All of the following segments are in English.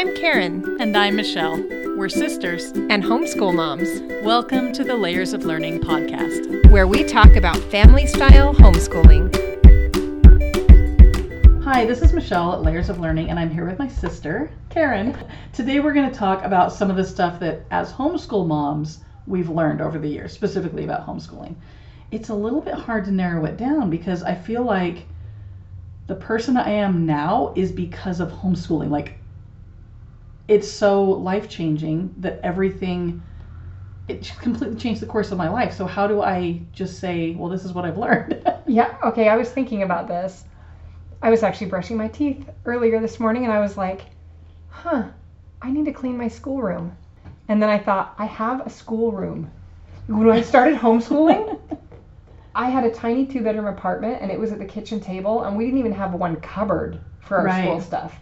I'm Karen. And I'm Michelle. We're sisters. And homeschool moms. Welcome to the Layers of Learning podcast, where we talk about family style homeschooling. Hi, this is Michelle at Layers of Learning, and I'm here with my sister, Karen. Today we're going to talk about some of the stuff that, as homeschool moms, we've learned over the years, specifically about homeschooling. It's a little bit hard to narrow it down because I feel like the person I am now is because of homeschooling. Like, it's so life changing that everything it completely changed the course of my life. So how do I just say, well, this is what I've learned? yeah. Okay. I was thinking about this. I was actually brushing my teeth earlier this morning, and I was like, huh, I need to clean my schoolroom. And then I thought, I have a schoolroom. When I started homeschooling, I had a tiny two bedroom apartment, and it was at the kitchen table, and we didn't even have one cupboard for our right. school stuff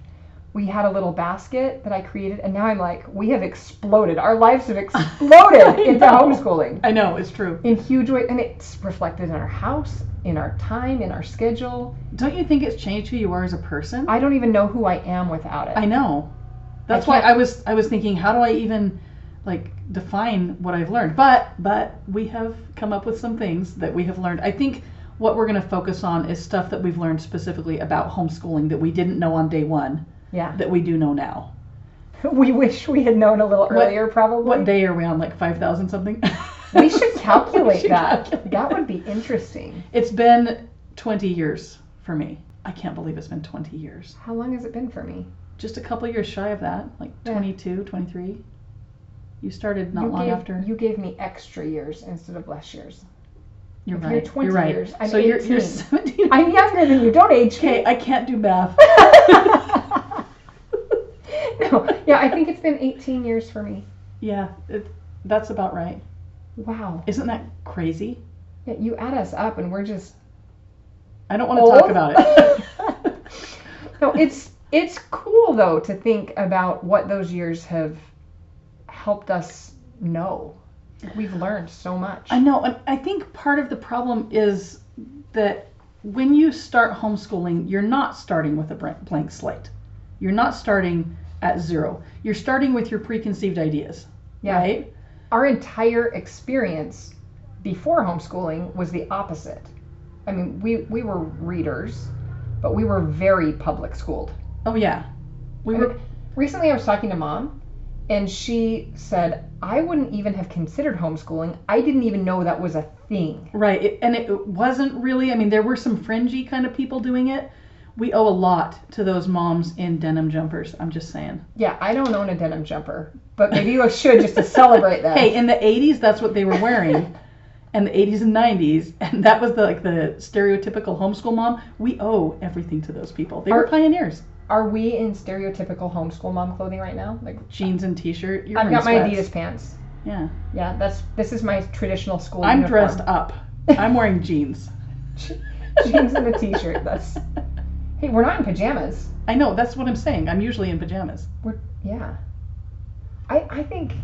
we had a little basket that I created, and now I'm like, we have exploded. Our lives have exploded into homeschooling. I know, it's true. In huge ways. And it's reflected in our house, in our time, in our schedule. Don't you think it's changed who you are as a person? I don't even know who I am without it. I know. That's I why I was I was thinking, how do I even like define what I've learned? But but we have come up with some things that we have learned. I think what we're going to focus on is stuff that we've learned specifically about homeschooling that we didn't know on day one yeah. that we do know now. We wish we had known a little earlier, probably. What day are we on? Like 5,000 something? we should calculate we should that. Calculate that would be interesting. It's been 20 years for me. I can't believe it's been 20 years. How long has it been for me? Just a couple years shy of that, like yeah. 22, 23. You started not you long gave, after. You gave me extra years instead of less years. You're if right. You're 20 you're right. years. I'm so 18. you're, you're 17. I'm younger than you. Don't age Okay, I can't do math. yeah, I think it's been 18 years for me. Yeah, it, that's about right. Wow. Isn't that crazy? Yeah, you add us up and we're just. I don't want to talk about it. no, it's it's cool though to think about what those years have helped us know. We've learned so much. I know, and I think part of the problem is that when you start homeschooling, you're not starting with a blank slate. You're not starting at zero. You're starting with your preconceived ideas, yeah. right? Our entire experience before homeschooling was the opposite. I mean, we, we were readers, but we were very public schooled. Oh, yeah. We I were. Mean, recently, I was talking to mom, and she said, I wouldn't even have considered homeschooling. I didn't even know that was a thing. Right. It, and it wasn't really, I mean, there were some fringy kind of people doing it, we owe a lot to those moms in denim jumpers. I'm just saying. Yeah, I don't own a denim jumper, but maybe you should just to celebrate that. Hey, in the 80s, that's what they were wearing. and the 80s and 90s, and that was the like the stereotypical homeschool mom. We owe everything to those people. They are, were pioneers. Are we in stereotypical homeschool mom clothing right now? Like jeans and t-shirt. You're I've got my Adidas pants. Yeah. Yeah, that's this is my traditional school. I'm uniform. dressed up. I'm wearing jeans. jeans and a t-shirt. That's Hey, we're not in pajamas. I know, that's what I'm saying. I'm usually in pajamas. We're yeah. I I think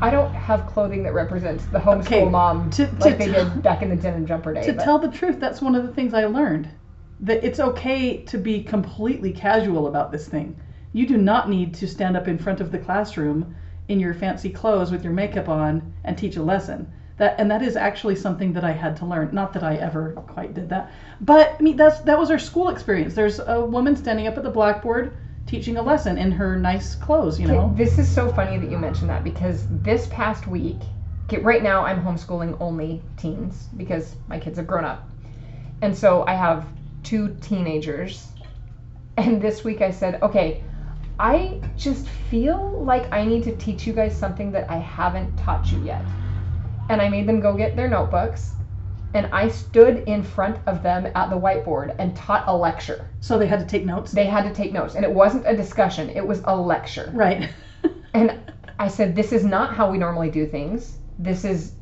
I don't have clothing that represents the homeschool okay, mom to, to like they did back in the denim jumper day. To but. tell the truth, that's one of the things I learned. That it's okay to be completely casual about this thing. You do not need to stand up in front of the classroom in your fancy clothes with your makeup on and teach a lesson that and that is actually something that I had to learn. Not that I ever quite did that, but I mean that's that was our school experience. There's a woman standing up at the blackboard teaching a lesson in her nice clothes. You know. This is so funny that you mentioned that because this past week, right now I'm homeschooling only teens because my kids have grown up, and so I have two teenagers. And this week I said, okay, I just feel like I need to teach you guys something that I haven't taught you yet and I made them go get their notebooks and I stood in front of them at the whiteboard and taught a lecture. So they had to take notes. They had to take notes, and it wasn't a discussion, it was a lecture. right. And I said, This is not how we normally do things. This is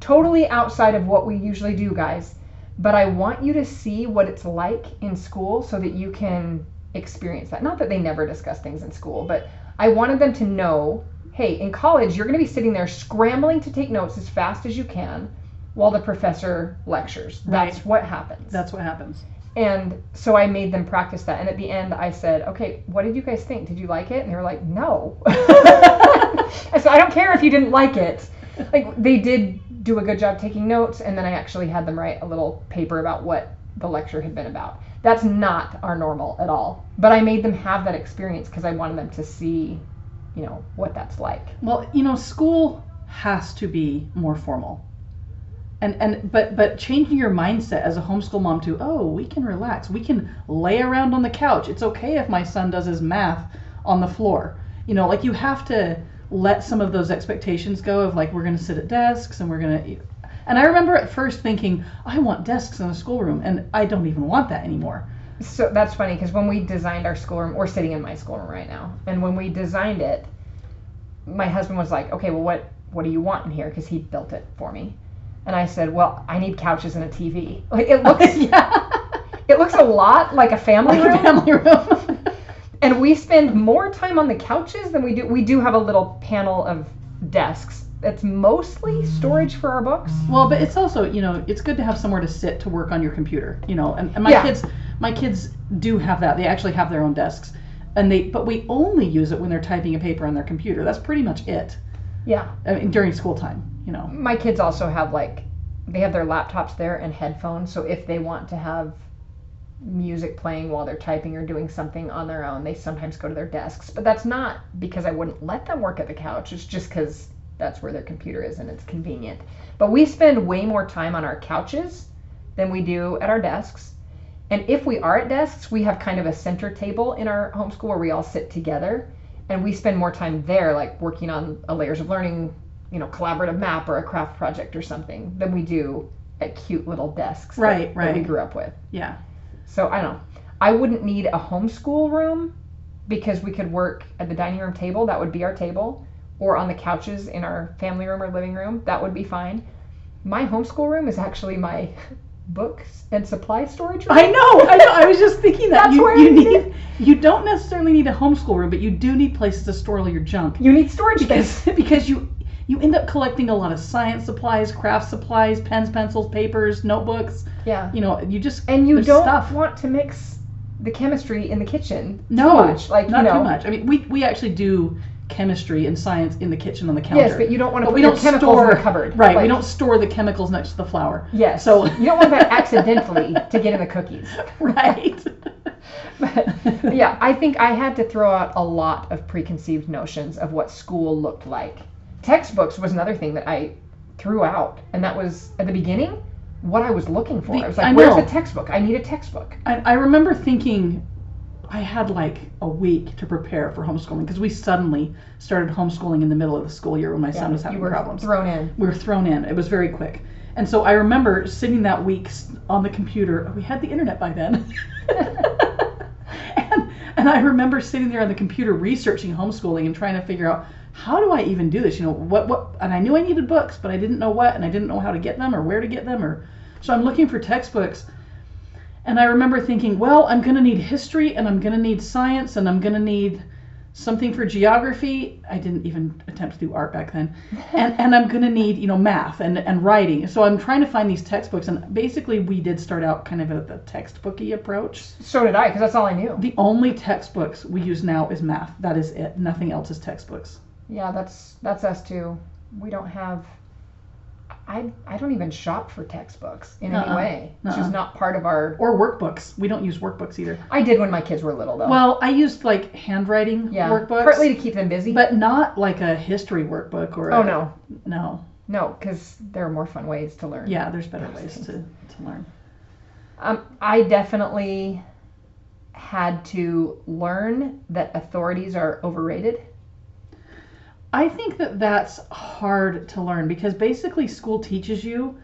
totally outside of what we usually do, guys. But I want you to see what it's like in school so that you can experience that. Not that they never discuss things in school, but I wanted them to know hey, in college, you're going to be sitting there scrambling to take notes as fast as you can while the professor lectures. That's Right. what happens. That's what happens. And so I made them practice that. And at the end, I said, okay, what did you guys think? Did you like it? And they were like, no. I said, I don't care if you didn't like it. Like, they did do a good job taking notes. And then I actually had them write a little paper about what the lecture had been about. That's not our normal at all. But I made them have that experience because I wanted them to see, you know, what that's like. Well, you know, school has to be more formal. And and but but changing your mindset as a homeschool mom to, oh, we can relax. We can lay around on the couch. It's okay if my son does his math on the floor. You know, like you have to let some of those expectations go of like we're going to sit at desks and we're going to and I remember at first thinking, I want desks in a schoolroom and I don't even want that anymore. So that's funny because when we designed our schoolroom, we're sitting in my schoolroom right now, and when we designed it, my husband was like, "Okay, well, what what do you want in here?" Because he built it for me, and I said, "Well, I need couches and a TV. Like it looks, yeah. it looks a lot like a family Like a room, family room. and we spend more time on the couches than we do. We do have a little panel of desks. It's mostly storage for our books. Well, but it's also, you know, it's good to have somewhere to sit to work on your computer, you know. And, and my Yeah. kids, my kids do have that. They actually have their own desks, and they, but we only use it when they're typing a paper on their computer. That's pretty much it. Yeah. I mean, during school time, you know. my kids also have like they have their laptops there and headphones so if they want to have music playing while they're typing or doing something on their own they sometimes go to their desks but that's not because i wouldn't let them work at the couch it's just because that's where their computer is and it's convenient but we spend way more time on our couches than we do at our desks and if we are at desks we have kind of a center table in our homeschool where we all sit together and we spend more time there like working on a layers of learning you know, collaborative map or a craft project or something than we do at cute little desks that- Right, that, we grew up with. Yeah. So I don't know. I wouldn't need a homeschool room because we could work at the dining room table. That would be our table, or on the couches in our family room or living room. That would be fine. My homeschool room is actually my books and supply storage room. I know. I know. I was just thinking that That's you where you need you don't necessarily need a homeschool room, but you do need places to store all your junk. You need storage because space. because you you end up collecting a lot of science supplies, craft supplies, pens, pencils, papers, notebooks. Yeah. You know, you just And you don't stuff. want to mix the chemistry in the kitchen no too much. Like not you know, too much. I mean, we we actually do chemistry and science in the kitchen on the counter. Yes, but you don't want to But put we don't chemicals store in the cupboard. Right, we don't store the chemicals next to the flour. Yes. So you don't want that accidentally to get in the cookies. right. But yeah, I think I had to throw out a lot of preconceived notions of what school looked like. Textbooks was another thing that I threw out, and that was at the beginning what I was looking for. The- I was like, I "Where's the textbook? I need a textbook." I, I remember thinking I had like a week to prepare for homeschooling because we suddenly started homeschooling in the middle of the school year when my son was having you were problems. thrown in. we were thrown in. It was very quick. And so I remember sitting that week on the computer. We had the internet by then. and, and I remember sitting there on the computer researching homeschooling and trying to figure out how do I even do this? You know, what what and I knew I needed books, but I didn't know what and I didn't know how to get them or where to get them or so I'm looking for textbooks. And I remember thinking, well, I'm going to need history and I'm going to need science and I'm going to need something for geography. I didn't even attempt to do art back then. And, and I'm going to need, you know, math and, and writing. So I'm trying to find these textbooks. And basically, we did start out kind of at the textbooky approach. So did I, because that's all I knew. The only textbooks we use now is math. That is it. Nothing else is textbooks. Yeah, that's that's us too. We don't have. I I don't even shop for textbooks in any Uh-uh. way. It's Uh-uh. just not part of our. Or workbooks. We don't use workbooks either. I did when my kids were little though. Well, I used like handwriting yeah, workbooks. partly to keep them busy. But not like a history workbook or oh a- no, no. no, because there are more fun ways to learn. Yeah, there's better ways to, to learn. Um, I definitely had to learn that authorities are overrated. I think that that's hard to learn because basically school teaches you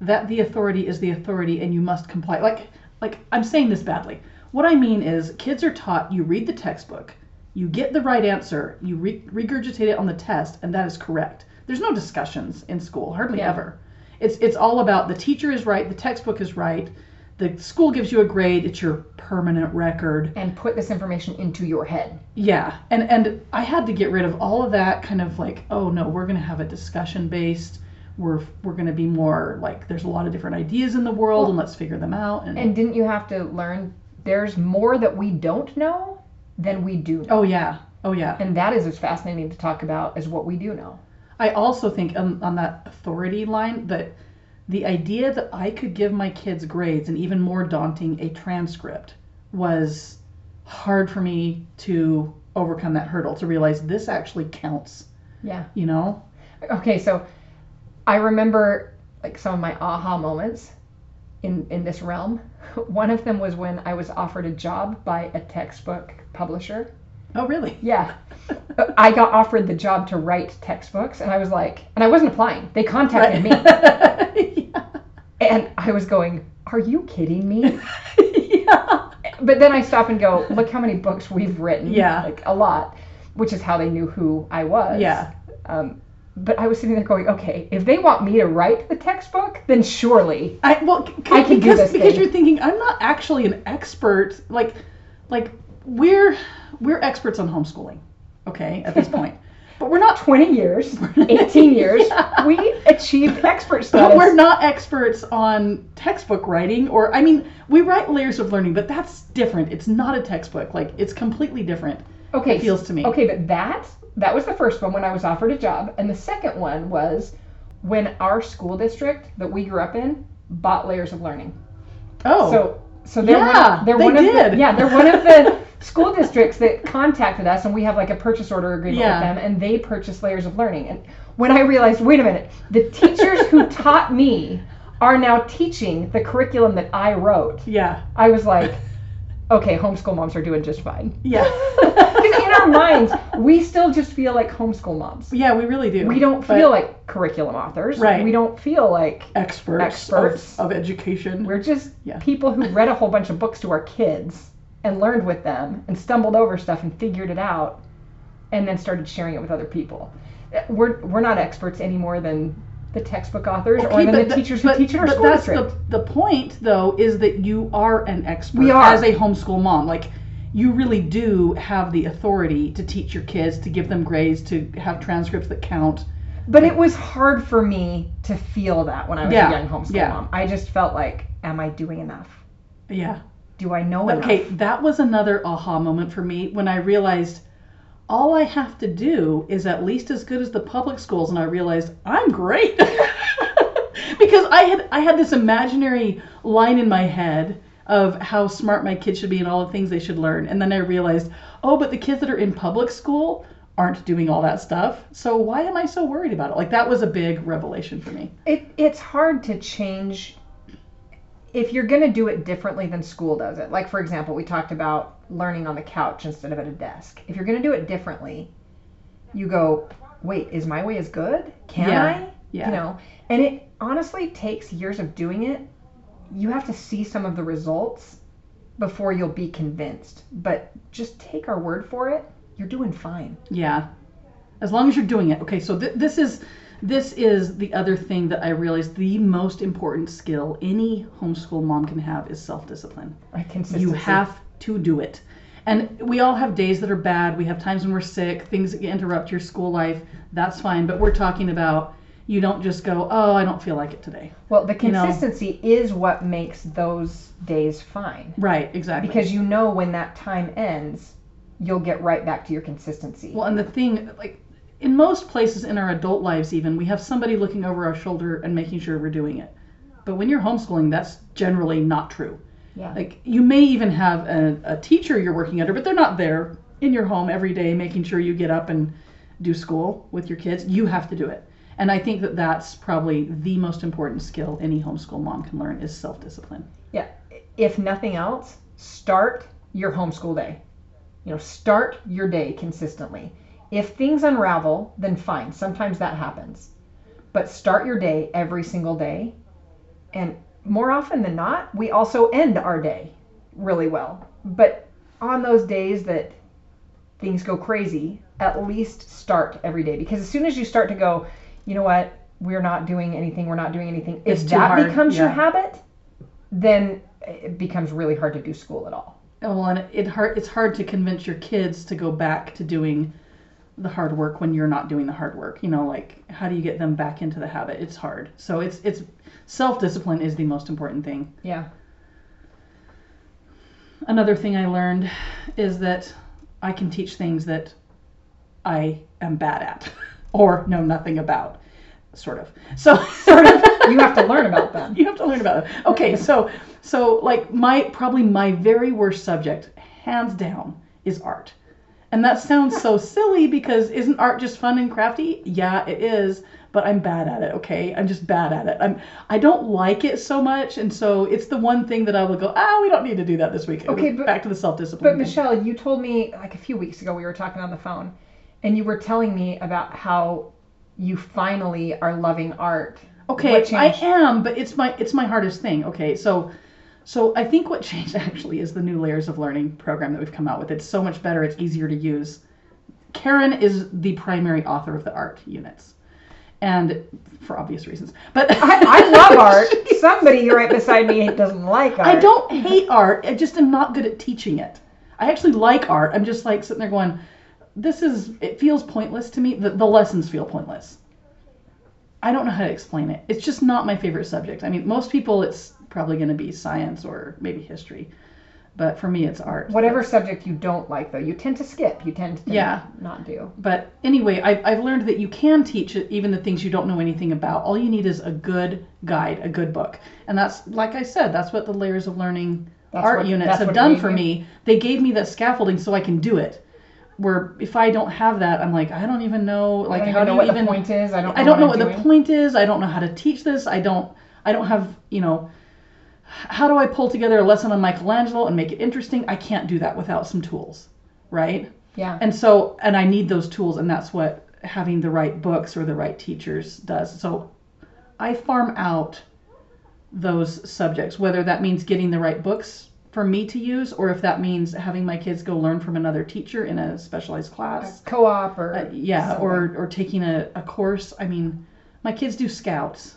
that the authority is the authority and you must comply. Like like I'm saying this badly. What I mean is kids are taught you read the textbook, you get the right answer, you re- regurgitate it on the test and that is correct. There's no discussions in school, hardly Yeah. ever. It's it's all about the teacher is right, the textbook is right, the school gives you a grade, it's your permanent record. And put this information into your head. Yeah, and and I had to get rid of all of that kind of like, oh no, we're gonna have a discussion based. We're we're gonna be more like there's a lot of different ideas in the world, Well, and let's figure them out. And, And didn't you have to learn there's more that we don't know than we do know? oh yeah, oh yeah. And that is as fascinating to talk about as what we do know. I also think on, on that authority line that the idea that I could give my kids grades and even more daunting a transcript was hard for me to overcome that hurdle to realize this actually counts. Yeah. You know? Okay, so I remember like some of my aha moments in in this realm. One of them was when I was offered a job by a textbook publisher. Oh really? Yeah. I got offered the job to write textbooks and I was like and I wasn't applying. They contacted me yeah. and I was going, "Are you kidding me?" yeah. But then I stop and go, "Look how many books we've written." Yeah. Like a lot, which is how they knew who I was. Yeah. Um, but I was sitting there going, okay, if they want me to write the textbook, then surely. I well, c- I can do because this because thing. you're thinking I'm not actually an expert. Like, like we're we're experts on homeschooling, okay, at this point, but we're not. 20 years, 18 years, we achieved expert But status. we're not experts on textbook writing, or I mean, we write layers of learning, but that's different. It's not a textbook. Like, it's completely different. okay, it feels to me. Okay, but that that was the first one when I was offered a job, and the second one was when our school district that we grew up in bought layers of learning. Oh, So so they're Yeah, one, they're they one of did. the yeah they're one of the school districts that contacted us and we have like a purchase order agreement Yeah. with them and they purchase layers of learning and when I realized wait a minute the teachers who taught me are now teaching the curriculum that I wrote yeah, I was like okay homeschool moms are doing just fine yeah, because in our minds we still just feel like homeschool moms yeah. We really do. we don't feel like curriculum authors Right. we don't feel like experts, experts. Of, of education. We're just Yeah. people who read a whole bunch of books to our kids and learned with them and stumbled over stuff and figured it out and then started sharing it with other people. We're, we're not experts any more than the textbook authors or Okay, than but the th- teachers who but- teach in our but school that's district. The, the point, though, is that you are an expert We are. as a homeschool mom. Like, you really do have the authority to teach your kids, to give them grades, to have transcripts that count. But it was hard for me to feel that when I was Yeah, a young homeschool yeah. mom. I just felt like, am I doing enough? Yeah. Do I know Okay, that was another aha moment for me when I realized all I have to do is at least as good as the public schools, and I realized I'm great because I had I had this imaginary line in my head of how smart my kids should be and all the things they should learn, and then I realized, oh, but the kids that are in public school aren't doing all that stuff, so why am I so worried about it? Like that was a big revelation for me. It, it's hard to change if you're going to do it differently than school does it. Like, for example, we talked about learning on the couch instead of at a desk. If you're going to do it differently, you go, wait, is my way as good? Can Yeah, I? yeah. You know, and it honestly takes years of doing it. You have to see some of the results before you'll be convinced. But just take our word for it. You're doing fine. Yeah. As long as you're doing it. Okay, so th- this is this is the other thing that I realized the most important skill any homeschool mom can have is self-discipline. Like consistency. You have to do it. And we all have days that are bad. We have times when we're sick, things that interrupt your school life. That's fine, but we're talking about you don't just go, "Oh, I don't feel like it today." Well, the you know. consistency is what makes those days fine. Right, exactly. because you know when that time ends you'll get right back to your consistency Well, and the thing, like, in most places in our adult lives, even, we have somebody looking over our shoulder and making sure we're doing it. But when you're homeschooling, that's generally not true. yeah Like, you may even have a, a teacher you're working under, but they're not there in your home every day making sure you get up and do school with your kids. You have to do it. And I think that that's probably the most important skill any homeschool mom can learn is self-discipline. yeah if nothing else start your homeschool day you know start your day consistently if things unravel then fine sometimes that happens but start your day every single day And more often than not, we also end our day really well. But on those days that things go crazy, at least start every day. Because as soon as you start to go, you know what, we're not doing anything, we're not doing anything, if that becomes your habit, then it becomes really hard to do school at all. Oh, well, and it hard, it's hard to convince your kids to go back to doing the hard work when you're not doing the hard work. You know, like how do you get them back into the habit? It's hard. So it's it's self discipline is the most important thing. Yeah. Another thing I learned is that I can teach things that I am bad at or know nothing about, sort of. So Sort of, you have to learn about them. you have to learn about them Okay, so so like my probably my very worst subject, hands down, is art. And that sounds so silly because isn't art just fun and crafty? Yeah, it is, but I'm bad at it, okay? I'm just bad at it. I'm I don't like it so much, and so it's the one thing that I will go, ah, we don't need to do that this week. Okay, but- back to the self-discipline. But thing. Michelle, you told me like a few weeks ago we were talking on the phone, and you were telling me about how you finally are loving art. Okay, I am, but it's my it's my hardest thing. Okay, so so I think what changed actually is the new layers of learning program that we've come out with. It's so much better. It's easier to use. Karen is the primary author of the art units, and for obvious reasons. But I, I love art. Somebody right beside me doesn't like art. I don't hate art. I just am not good at teaching it. I actually like art. I'm just like sitting there going, this is, it feels pointless to me. The, the lessons feel pointless. I don't know how to explain it. It's just not my favorite subject. I mean, most people, it's probably going to be science or maybe history. But for me, it's art. Whatever subject you don't like, though, you tend to skip. You tend to Yeah. not do. But anyway, I, I've learned that you can teach even the things you don't know anything about. All you need is a good guide, a good book. And that's, like I said, that's what the layers of learning That's art what- units have done for you? me. They gave me that scaffolding so I can do it. Where if I don't have that, I'm like, I don't even know, like, I don't how even do know you what even? the point is. I don't. Know I don't know what, what the point is. I don't know how to teach this. I don't. I don't have, you know. How do I pull together a lesson on Michelangelo and make it interesting? I can't do that without some tools, right? Yeah. And so, and I need those tools, and that's what having the right books or the right teachers does. So I farm out those subjects, whether that means getting the right books for me to use, or if that means having my kids go learn from another teacher in a specialized class. Co-op or Uh, yeah, something. or, or taking a, a course. I mean, my kids do scouts,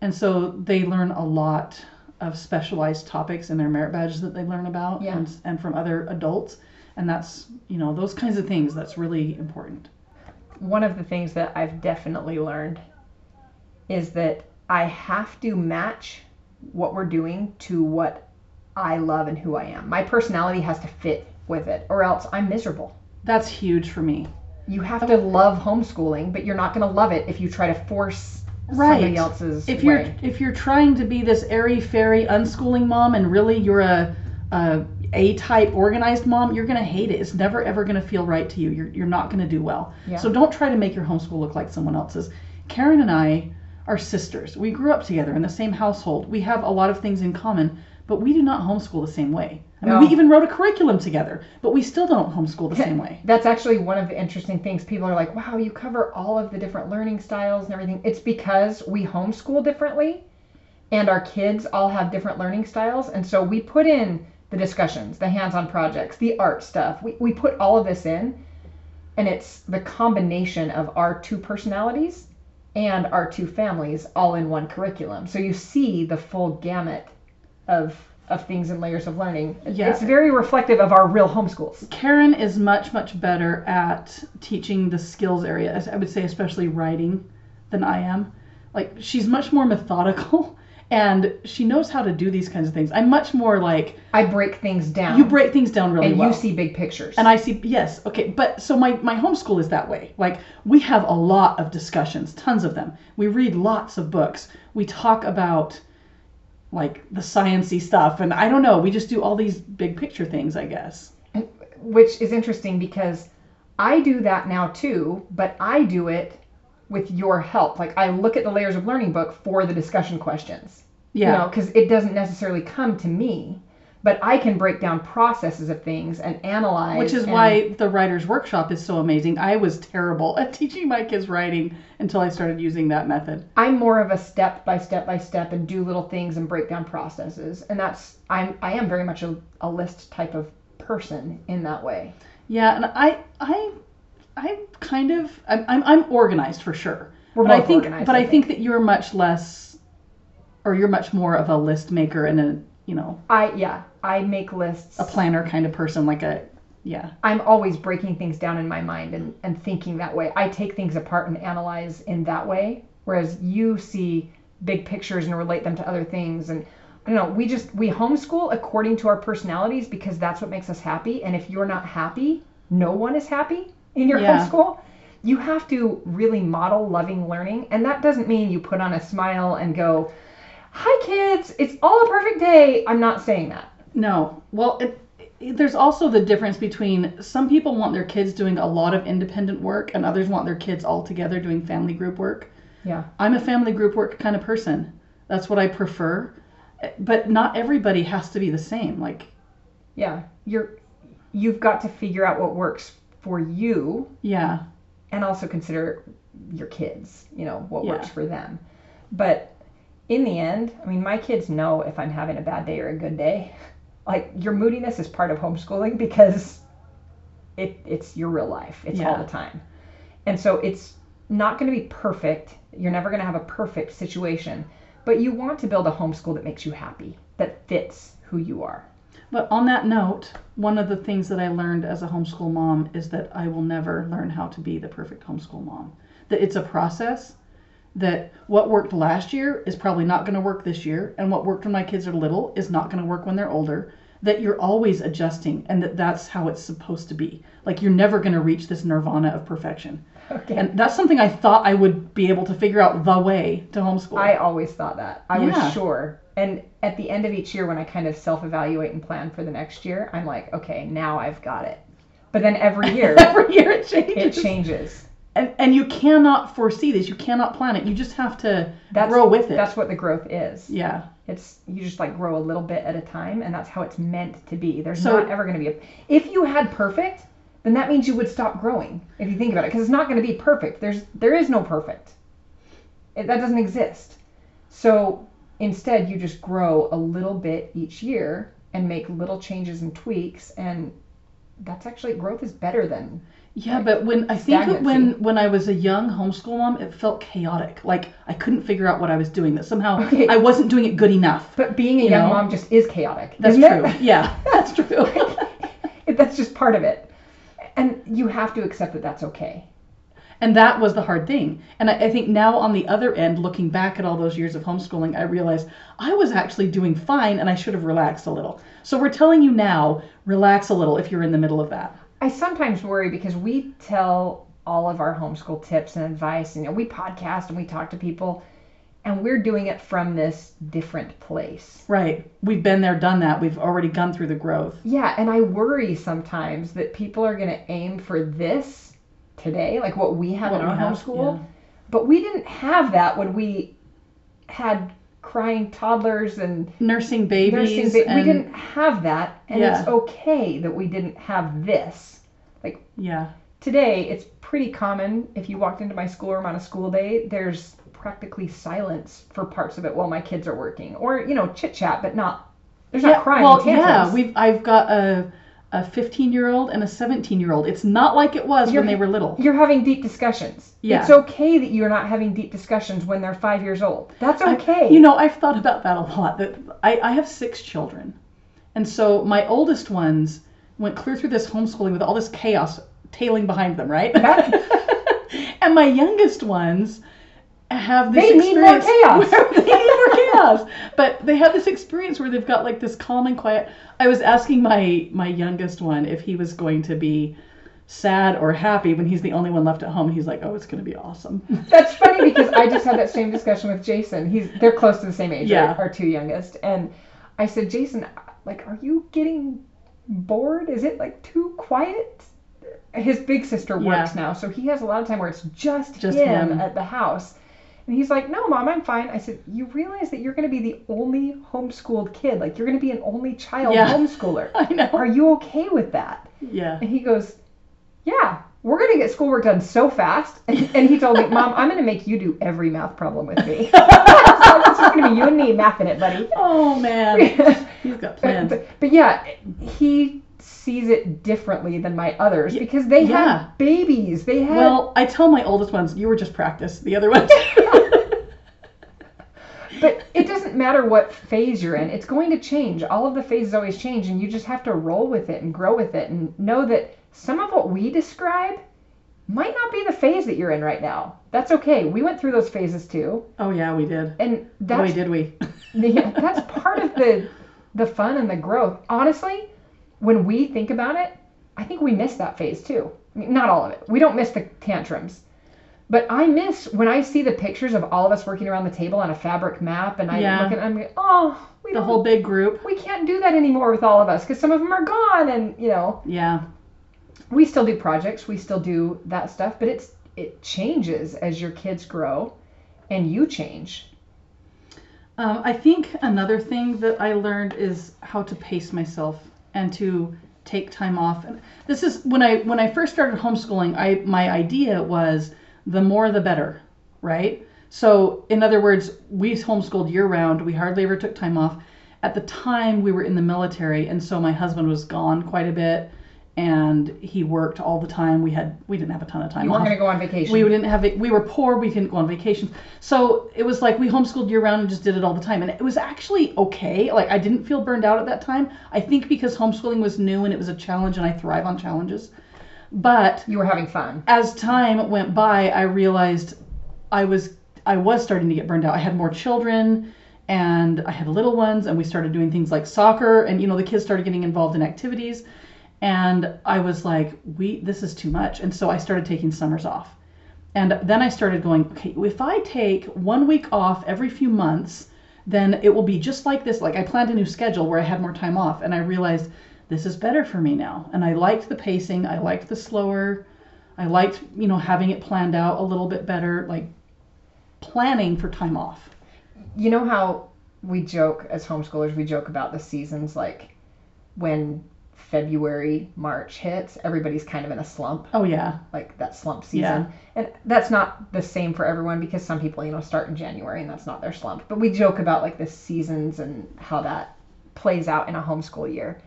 and so they learn a lot of specialized topics in their merit badges that they learn about Yeah. and, and from other adults. And that's, you know, those kinds of things, that's really important. one of the things that I've definitely learned is that I have to match what we're doing to what I love and who I am. My personality has to fit with it, or else I'm miserable. That's huge for me. You have to love homeschooling, but you're not going to love it if you try to force Right. somebody else's If you're way. if you're trying to be this airy fairy unschooling mom and really you're a a A type organized mom, you're gonna hate it. It's never ever gonna feel right to you. You're you're not gonna do well. Yeah. So don't try to make your homeschool look like someone else's. Karen and I are sisters. We grew up together in the same household. We have a lot of things in common, but we do not homeschool the same way. I mean, No. we even wrote a curriculum together, but we still don't homeschool the same way. That's actually one of the interesting things. People are like, wow, you cover all of the different learning styles and everything. It's because we homeschool differently and our kids all have different learning styles. And so we put in the discussions, the hands on projects, the art stuff. We, we put all of this in, and it's the combination of our two personalities and our two families all in one curriculum. So you see the full gamut of of things and layers of learning. Yeah. It's very reflective of our real homeschools. Karen is much, much better at teaching the skills area, I would say, especially writing, than I am. Like, she's much more methodical and she knows how to do these kinds of things. I'm much more like, I break things down. you break things down really and well. you see big pictures. and I see, yes, okay, but so my, my homeschool is that way. Like, we have a lot of discussions, tons of them. We read lots of books. We talk about, like, the sciency stuff, and I don't know, we just do all these big picture things, I guess. which is interesting because I do that now too, but I do it with your help. Like I look at the layers of learning book for the discussion questions. Yeah. You know, because it doesn't necessarily come to me. But I can break down processes of things and analyze. Which is and- why the writer's workshop is so amazing. I was terrible at teaching my kids writing until I started using that method. I'm more of a step by step by step and do little things and break down processes. And that's I'm I am very much a, a list type of person in that way. Yeah, and I I I'm kind of I'm I'm, I'm organized for sure. We're but I think organized, but I I think that you're much less or you're much more of a list maker and a, you know, I yeah, I make lists. a planner kind of person like a yeah. I'm always breaking things down in my mind and, and thinking that way. I take things apart and analyze in that way, whereas you see big pictures and relate them to other things. And I don't know, we just, we homeschool according to our personalities because that's what makes us happy. And if you're not happy, no one is happy in your Yeah. homeschool. You have to really model loving learning. And that doesn't mean you put on a smile and go, Hi kids, it's all a perfect day. I'm not saying that. No. Well, it, it, there's also the difference between some people want their kids doing a lot of independent work and others want their kids all together doing family group work. Yeah. I'm a family group work kind of person. That's what I prefer. But not everybody has to be the same. Like, Yeah. You're, you've got to figure out what works for you yeah. and also consider your kids, you know, what Yeah. works for them. But in the end, I mean, my kids know if I'm having a bad day or a good day. Like your moodiness is part of homeschooling because it it's your real life. It's all the time. And so it's not going to be perfect. You're never going to have a perfect situation, but you want to build a homeschool that makes you happy, that fits who you are. But on that note, one of the things that I learned as a homeschool mom is that I will never learn how to be the perfect homeschool mom. That it's a process, that what worked last year is probably not going to work this year, and what worked when my kids are little is not going to work when they're older. That you're always adjusting, and that that's how it's supposed to be. Like you're never going to reach this nirvana of perfection. Okay. And that's something I thought I would be able to figure out the way to homeschool. I always thought that. I Yeah. was sure. And at the end of each year, when I kind of self evaluate and plan for the next year, I'm like, okay, now I've got it. But then every year, Every year it changes. it changes. And and you cannot foresee this you cannot plan it you just have to That's, grow with it That's what the growth is. yeah It's you just like grow a little bit at a time, and that's how it's meant to be. There's So- not ever going to be a. If you had perfect, then that means you would stop growing. If you think about it, because it's not going to be perfect. There's there is no perfect. It, that doesn't exist. So instead, you just grow a little bit each year and make little changes and tweaks, and that's actually growth is better than yeah but when i think that when when i was a young homeschool mom it felt chaotic like i couldn't figure out what i was doing that somehow Okay. i wasn't doing it good enough But being a You young know? mom just is chaotic. that's true It? yeah that's true That's just part of it. And you have to accept that that's okay. and that was the hard thing and I, I think now on the other end looking back at all those years of homeschooling i realized i was actually doing fine and i should have relaxed a little so we're telling you now relax a little if you're in the middle of that I sometimes worry because we tell all of our homeschool tips and advice, and you know, we podcast and we talk to people, and we're doing it from this different place. right we've been there done that we've already gone through the growth Yeah, and I worry sometimes that people are going to aim for this today, like what we have What in our homeschool. yeah. But we didn't have that when we had crying toddlers and nursing babies nursing. Ba- we didn't have that, and it's okay that we didn't have this. Like yeah Today, it's pretty common if you walked into my schoolroom on a school day, there's practically silence for parts of it while my kids are working, or you know, chit chat, but not. There's not crying. well tantrums. yeah we've i've got a a 15 year old and a 17 year old it's not like it was You're- when they were little You're having deep discussions. Yeah. It's okay that you're not having deep discussions when they're five years old. That's I- okay. you know i've thought about that a lot that I, I have six children and so my oldest ones went clear through this homeschooling with all this chaos tailing behind them right and my youngest ones have this They experience need more chaos but they have this experience where they've got like this calm and quiet i was asking my my youngest one if he was going to be sad or happy when he's the only one left at home he's like oh it's going to be awesome That's funny because I just had that same discussion with Jason. He's they're close to the same age, Yeah. our, our two youngest, and I said, Jason, like, are you getting bored? Is it like too quiet? His big sister works Yeah. now, so he has a lot of time where it's just, Just him, him. at the house. And he's like, no, mom, I'm fine. I said, you realize that you're going to be the only homeschooled kid. Like, you're going to be an only child Yeah. homeschooler. I know. Are you okay with that? Yeah. And he goes, yeah, we're going to get schoolwork done so fast. And, and he told me, mom, I'm going to make you do every math problem with me. so it's just going to be you and me mathing it, buddy. Oh man. He's got But, plans. but, but yeah, he sees it differently than my others because they yeah. had babies. They had Well, I tell my oldest ones, you were just practice. The other ones. But it doesn't matter what phase you're in. It's going to change. All of the phases always change, and you just have to roll with it and grow with it and know that some of what we describe might not be the phase that you're in right now. That's okay. We went through those phases too, oh yeah, we did. and Boy, that's did we. yeah, that's part of the the fun and the growth. Honestly, when we think about it, I think we miss that phase too. I mean, not all of it. We don't miss the tantrums. But I miss when I see the pictures of all of us working around the table on a fabric map, and I Yeah. look at, I'm like, oh, we the whole big group. we can't do that anymore with all of us because some of them are gone, and you know, Yeah. we still do projects, we still do that stuff, but it's it changes as your kids grow, and you change. Um, I think another thing that I learned is how to pace myself and to take time off. And this is when I when I first started homeschooling. I my idea was the more the better, right? So in other words, we homeschooled year round. We hardly ever took time off. At the time, we were in the military, and so my husband was gone quite a bit, and he worked all the time. We had we didn't have a ton of time. You weren't going to go on vacation. We didn't have we were poor. We couldn't go on vacation, so it was like we homeschooled year round and just did it all the time. And it was actually okay. Like I didn't feel burned out at that time. I think because homeschooling was new and it was a challenge, and I thrive on challenges. But you were having fun. as time went by, I realized I was I was starting to get burned out. I had more children and I had little ones and we started doing things like soccer and you know the kids started getting involved in activities and I was like we this is too much and so I started taking summers off. And then I started going, okay, if I take one week off every few months, then it will be just like this. Like I planned a new schedule where I had more time off and I realized this is better for me now. And I liked the pacing, I liked the slower I liked, you know, having it planned out a little bit better, like planning for time off. you know how we joke as homeschoolers we joke about the seasons like when february march hits everybody's kind of in a slump Oh yeah. like that slump season Yeah. and that's not the same for everyone because some people you know start in january and that's not their slump but we joke about like the seasons and how that plays out in a homeschool year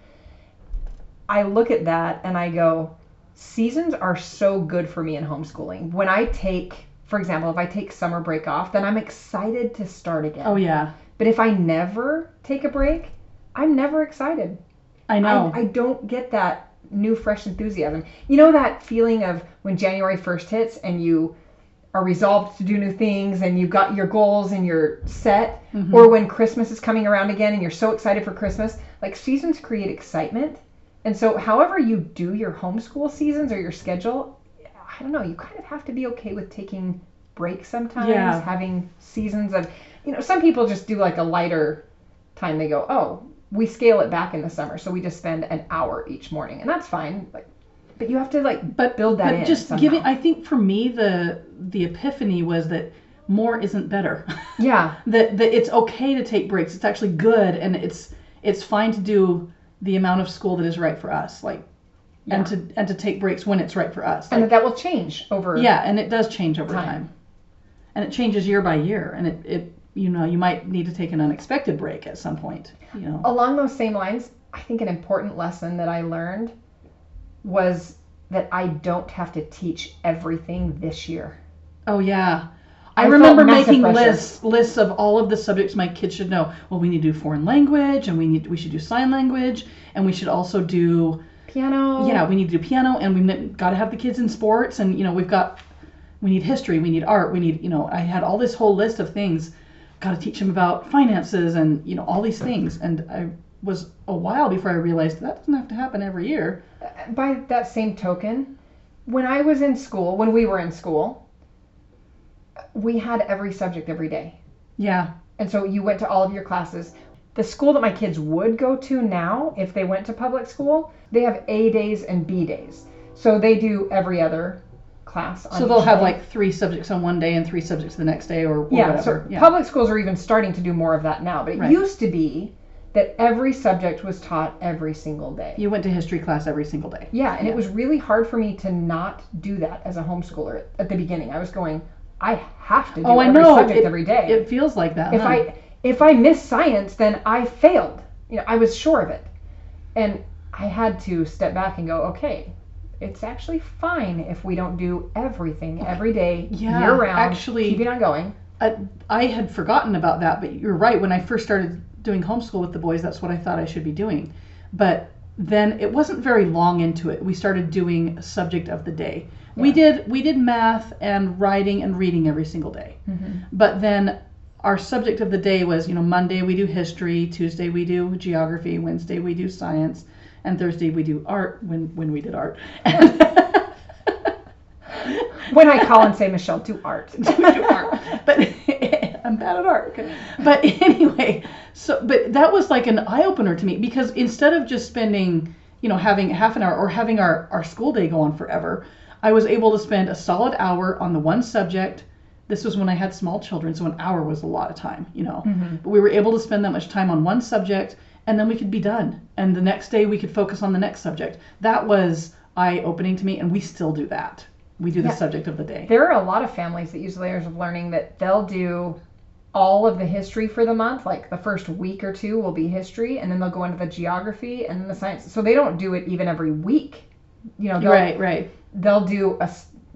i look at that and i go seasons are so good for me in homeschooling when i take for example if i take summer break off then i'm excited to start again Oh yeah. but if I never take a break, I'm never excited. I know. I, I don't get that new, fresh enthusiasm. You know that feeling of when January 1st hits and you are resolved to do new things and you've got your goals and you're set, mm-hmm. or when Christmas is coming around again and you're so excited for Christmas. Like seasons create excitement. And so, however you do your homeschool seasons or your schedule, I don't know, you kind of have to be okay with taking breaks sometimes, Yeah. having seasons of, you know, some people just do like a lighter time. They go, oh, we scale it back in the summer, so we just spend an hour each morning, and that's fine. Like, but you have to like but build that but in. just somehow. giving I think for me the the epiphany was that more isn't better. yeah, that that it's okay to take breaks. It's actually good and it's it's fine to do the amount of school that is right for us. Like yeah. and to and to take breaks when it's right for us. and that will change over. yeah, and it does change over Time. time. And it changes year by year and it, it you know, you might need to take an unexpected break at some point. You know. Along those same lines, I think an important lesson that I learned was that I don't have to teach everything this year. Oh yeah. I I, remember making pressure. lists lists of all of the subjects my kids should know. Well, we need to do foreign language and we need we should do sign language and we should also do Piano. yeah, we need to do piano and we've got to have the kids in sports and you know, we've got we need history, we need art, we need, you know, I had all this whole list of things. Got to teach them about finances and, you know, all these things and I was a while before I realized that doesn't have to happen every year. by that same token, when I was in school, when we were in school, we had every subject every day. Yeah. And so you went to all of your classes. The school that my kids would go to now, if they went to public school, they have A days and B days. So they do every other class. On So they'll have day. like three subjects on one day and three subjects the next day, or, or yeah. whatever. So public schools are even starting to do more of that now, but it Right. used to be that every subject was taught every single day. You went to history class every single day. Yeah, and it was really hard for me to not do that as a homeschooler at- the beginning. I was going, I have to do Oh, I every know. subject It- every day. It feels like that. if huh? I if I miss science, then I failed. You know, I was sure of it, and I had to step back and go, okay, it's actually fine if we don't do everything oh, every day, Yeah, year round. actually- keeping on going. I, I had forgotten about that, but you're right. When I first started doing homeschool with the boys, that's what I thought I should be doing. But then it wasn't very long into it. We started doing subject of the day. We did we did math and writing and reading every single day. Mm-hmm. But then our subject of the day was, you know, Monday we do history, Tuesday we do geography, Wednesday we do science, and Thursday we do art when when we did art. When I call and say, Michelle, do art. do art. But I'm bad at art. But anyway, so but that was like an eye opener to me because instead of just spending, you know, having half an hour or having our, our school day go on forever, I was able to spend a solid hour on the one subject. This was when I had small children, so an hour was a lot of time, you know. Mm-hmm. But we were able to spend that much time on one subject and then we could be done. And the next day we could focus on the next subject. That was eye opening to me and we still do that. We do the Yeah. subject of the day. There are a lot of families that use layers of learning that they'll do all of the history for the month. Like the first week or two will be history, and then they'll go into the geography and then the science. So they don't do it even every week. You know, Right, right. they'll do a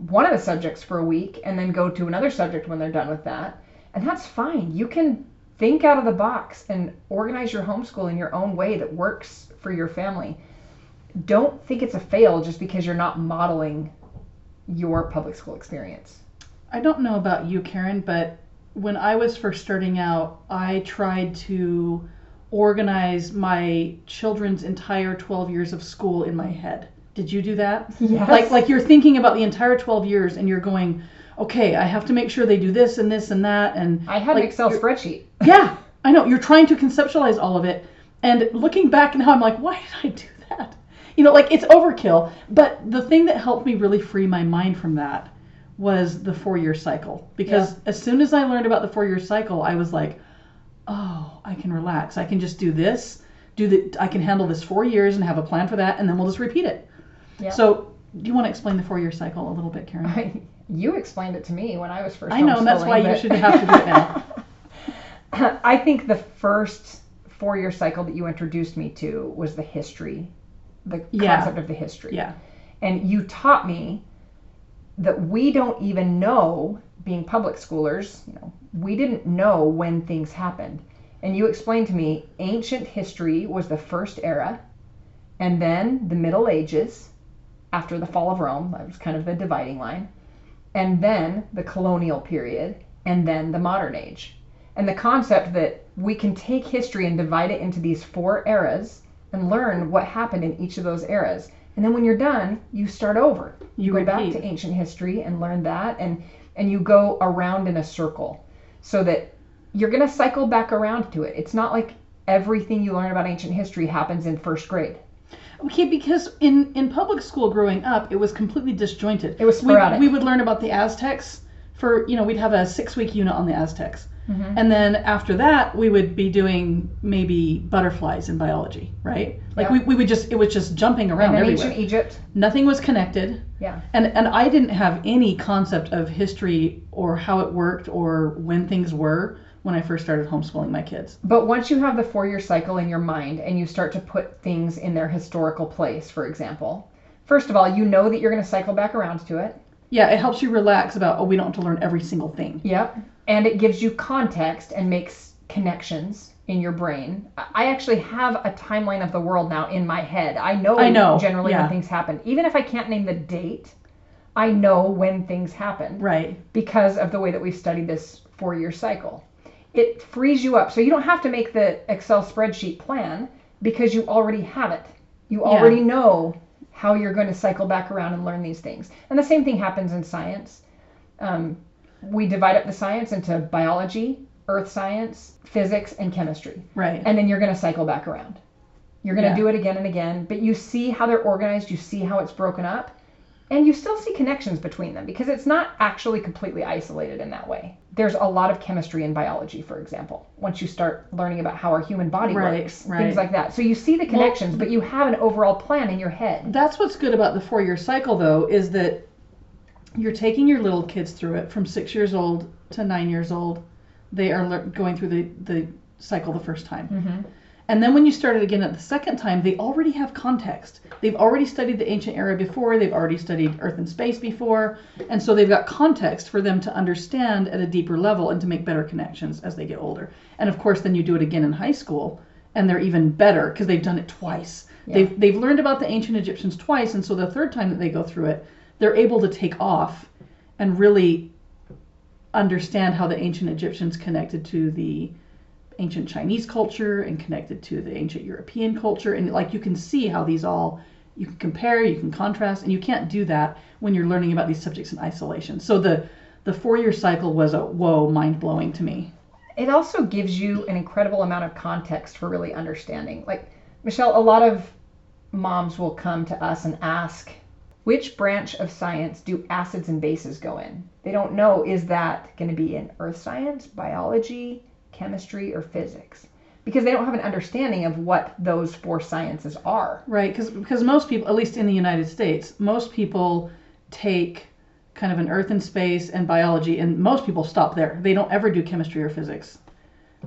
one of the subjects for a week and then go to another subject when they're done with that. And that's fine. You can think out of the box and organize your homeschool in your own way that works for your family. Don't think it's a fail just because you're not modeling your public school experience. I don't know about you, Karen, but when I was first starting out, I tried to organize my children's entire 12 years of school in my head. Did you do that? Yes. Like like you're thinking about the entire 12 years and you're going, "Okay, I have to make sure they do this and this and that and I had like, an Excel spreadsheet. Yeah, I know. You're trying to conceptualize all of it. And looking back now, I'm like, why did I do that? You know, like it's overkill. But the thing that helped me really free my mind from that was the four year cycle. Because as soon as I learned about the four year cycle, I was like, oh, I can relax. I can just do this, do the, I can handle this four years and have a plan for that, and then we'll just repeat it. Yeah. So, do you want to explain the four year cycle a little bit, Karen? you explained it to me when I was first. I know, and that's why homeschooling, you but- should have to do it now. I think the first four-year cycle that you introduced me to was the history, the Yeah. concept of the history. Yeah. And you taught me that we don't even know, being public schoolers, you know, we didn't know when things happened. And you explained to me ancient history was the first era, and then the Middle Ages, after the fall of Rome, that was kind of the dividing line, and then the colonial period, and then the modern age. And the concept that we can take history and divide it into these four eras and learn what happened in each of those eras. And then when you're done, you start over. You go back to ancient history and learn that and and you go around in a circle so that you're going to cycle back around to it. It's not like everything you learn about ancient history happens in first grade. Okay, because in in public school growing up, it was completely disjointed. It was We- sporadic. We, would learn about the Aztecs for you know we'd have a six week unit on the Aztecs, Mm-hmm. and then after that we would be doing maybe butterflies in biology, right? Like we, we would just it was just jumping around And everywhere. ancient Egypt. Nothing was connected, Yeah. and and I didn't have any concept of history or how it worked or when things were when I first started homeschooling my kids. But once you have the four year cycle in your mind and you start to put things in their historical place, for example, first of all, you know that you're going to cycle back around to it. Yeah, it helps you relax about oh we don't have to learn every single thing. Yep. And it gives you context and makes connections in your brain. I- actually have a timeline of the world now in my head. I know, I know, generally yeah. when things happen. Even if I can't name the date, I know when things happen Right. because of the way that we've studied this four year cycle. It frees you up. So you don't have to make the Excel spreadsheet plan because you already have it. You Yeah. already know how you're going to cycle back around and learn these things. And the same thing happens in science. Um, we divide up the science into biology, earth science, physics, and chemistry. Right. And then you're going to cycle back around. You're going to Yeah. do it again and again, but you see how they're organized, you see how it's broken up, And you still see connections between them because it's not actually completely isolated in that way. There's a lot of chemistry in biology, for example, once you start learning about how our human body Right, works, right. things like that. So you see the connections, but you have an overall plan in your head. That's what's good about the four year cycle, though, is that you're taking your little kids through it from six years old to nine years old. They are lear- going through the, the cycle the first time. Mm-hmm. And then when you start it again at the second time, they already have context. They've already studied the ancient era before, they've already studied Earth and space before, and so they've got context for them to understand at a deeper level and to make better connections as they get older. And of course, then you do it again in high school, and they're even better because they've done it twice. They've, they've learned about the ancient Egyptians twice, and so the third time that they go through it, they're able to take off and really understand how the ancient Egyptians connected to the ancient Chinese culture and connected to the ancient European culture. And like you can see how these all, you can compare, you can contrast, and you can't do that when you're learning about these subjects in isolation. So the, the four year cycle was a whoa, mind blowing to me. It also gives you an incredible amount of context for really understanding. Like, Michelle, a lot of moms will come to us and ask, which branch of science do acids and bases go in? They don't know, is that going to be in earth science, biology, chemistry, or physics? Because they don't have an understanding of what those four sciences are. Right, because because most people, at least in the United States, most people take kind of an earth and space and biology, and most people stop there. They don't ever do chemistry or physics.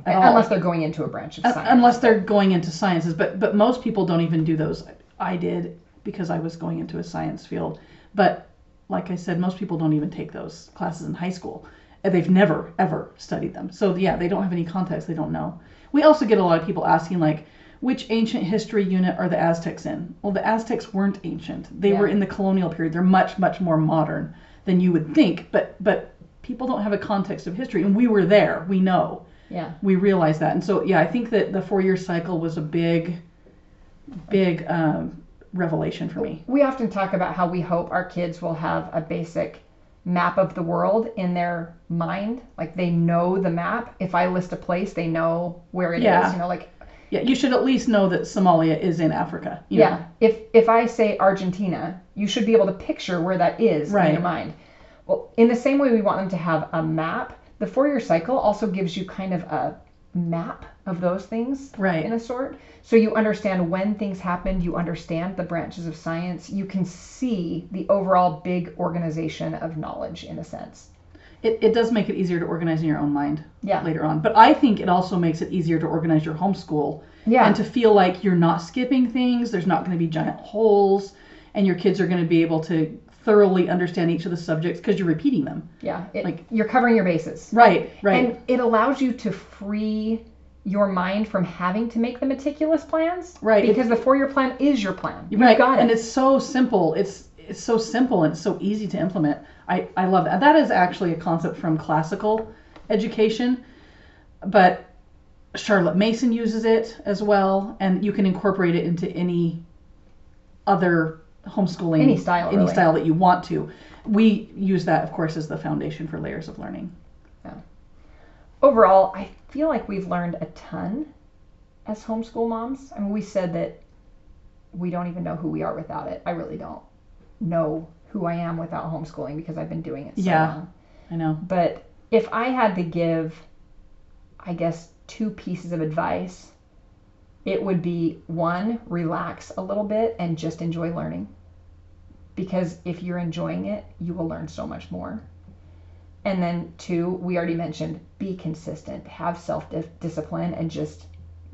At all. Unless they're going into a branch of science. unless they're going into sciences but but most people don't even do those i did because i was going into a science field. But like i said most people don't even take those classes in high school. They've never ever studied them. So yeah they don't have any context. They don't know. We also get a lot of people asking like which ancient history unit are the aztecs in? Well the aztecs weren't ancient. They were in the colonial period. They're much much more modern than you would think. But but people don't have a context of history. And we were there. We know. Yeah. we realized that. And so yeah i think that the four year cycle was a big big um, revelation for me We often talk about how we hope our kids will have a basic map of the world in their mind. Like they know the map. If I list a place, they know where it is. Yeah. You know, like yeah you should at least know that somalia is in africa you yeah. know? If if I say Argentina, you should be able to picture where that is in your mind. Well, in the same way we want them to have a map, the four-year cycle also gives you kind of a map of those things Right. in a sort. So you understand when things happened, you understand the branches of science, you can see the overall big organization of knowledge in a sense. it, it does make it easier to organize in your own mind Yeah. later on but i think it also makes it easier to organize your homeschool Yeah. and to feel like you're not skipping things there's not going to be giant holes and your kids are going to be able to thoroughly understand each of the subjects because you're repeating them Yeah. It, Like- you're covering your bases. right right And it allows you to free your mind from having to make the meticulous plans. Right. Because the four year plan is your plan. You've right got it. and it's so simple it's it's so simple and it's so easy to implement i i love that that is actually a concept from classical education but charlotte mason uses it as well and you can incorporate it into any other homeschooling Any style, any really. style that you want to we use that of course as the foundation for layers of learning yeah. Overall, I feel like we've learned a ton as homeschool moms. I mean, we said that we don't even know who we are without it. I really don't know who I am without homeschooling because I've been doing it so Yeah. long. i know But if I had to give, I guess, two pieces of advice, it would be one, relax a little bit and just enjoy learning. Because if you're enjoying it, you will learn so much more. And then two, we already mentioned, be consistent, have self discipline, and just,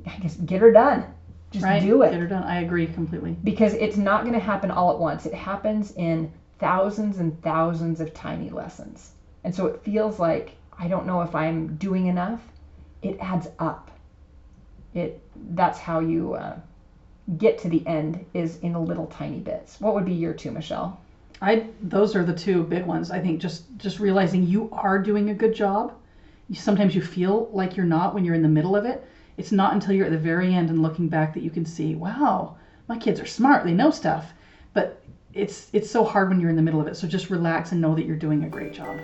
I guess, get her done. Just right do it get her done i agree completely because it's not going to happen all at once. It happens in thousands and thousands of tiny lessons. And so it feels like I don't know if I'm doing enough. It adds up. It that's how you uh, get to the end is in little tiny bits. What would be your two, Michelle? I those are the two big ones. I think just just realizing you are doing a good job. You, sometimes you feel like you're not when you're in the middle of it. It's not until you're at the very end and looking back that you can see, wow, my kids are smart. They know stuff. But it's it's so hard when you're in the middle of it. So just relax and know that you're doing a great job.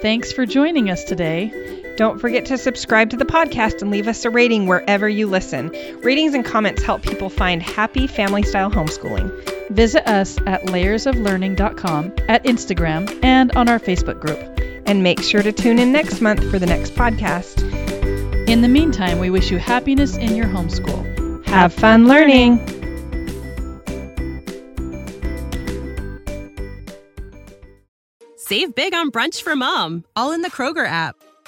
Thanks for joining us today. Don't forget to subscribe to the podcast and leave us a rating wherever you listen. Ratings and comments help people find happy family style homeschooling. Visit us at layersoflearning.com, at Instagram, and on our Facebook group. And make sure to tune in next month for the next podcast. In the meantime, we wish you happiness in your homeschool. Have fun learning! Save big on brunch for mom, all in the Kroger app.